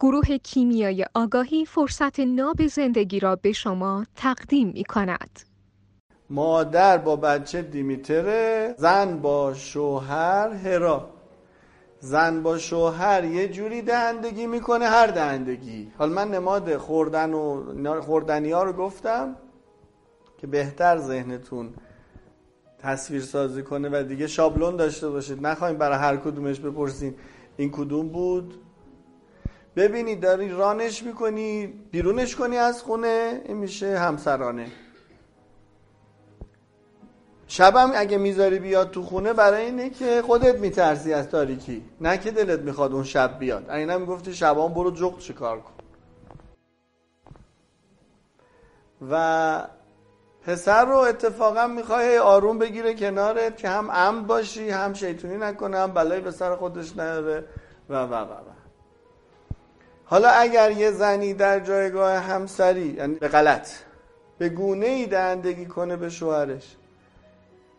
گروه کیمیای آگاهی فرصت ناب زندگی را به شما تقدیم می کند. مادر با بچه دیمیتره زن با شوهر هرا. زن با شوهر یه جوری دهندگی می‌کنه هر دهندگی. حالا من نماد خوردن و خوردنی ها رو گفتم که بهتر ذهنتون تصویر سازی کنه و دیگه شابلون داشته باشید. نخواهیم برای هر کدومش بپرسین این کدوم بود؟ ببینی داری رانش می‌کنی بیرونش کنی از خونه این میشه همسرانه. شبم اگه می‌ذاری بیاد تو خونه برای اینه که خودت میترسی از تاریکی. نه که دلت می‌خواد اون شب بیاد. اینا می‌گفتی شبان برو جغد شکار کن. و پسر رو اتفاقا می‌خوای آروم بگیره کنارت که هم امن باشی هم شیطونی نکنه هم بلایی به سر خودش نیاره. و و و. حالا اگر یه زنی در جایگاه همسری یعنی به غلط به گونه ای دهندگی کنه به شوهرش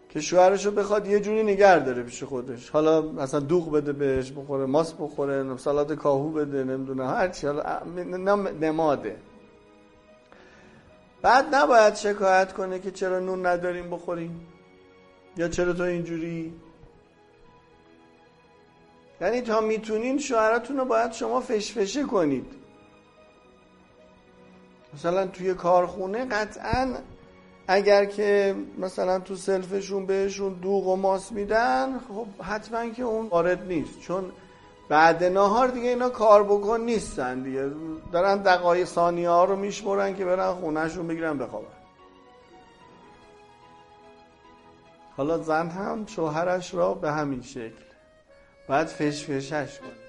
که شوهرش رو بخواد یه جوری نگر داره پیش خودش. حالا مثلا دوغ بده بهش بخوره ماست بخوره سالات کاهو بده نمی‌دونه هرچی حالا نماده. بعد نباید شکایت کنه که چرا نون نداریم بخوریم؟ یا چرا تو اینجوری؟ یعنی تا می‌تونین شوهراتون رو باید شما فشفشه کنید. مثلا توی کارخونه قطعا اگر که مثلا تو سلفشون بهشون دوغ و ماس میدن خب حتما که اون وارد نیست. چون بعد نهار دیگه اینا کار بکن نیستن دیگه. دارن دقایق ثانیه ها رو میشمرن که برن خونهشون بگیرن بخوابن. حالا زن هم شوهرش را به همین شکل باید فش فشش کنه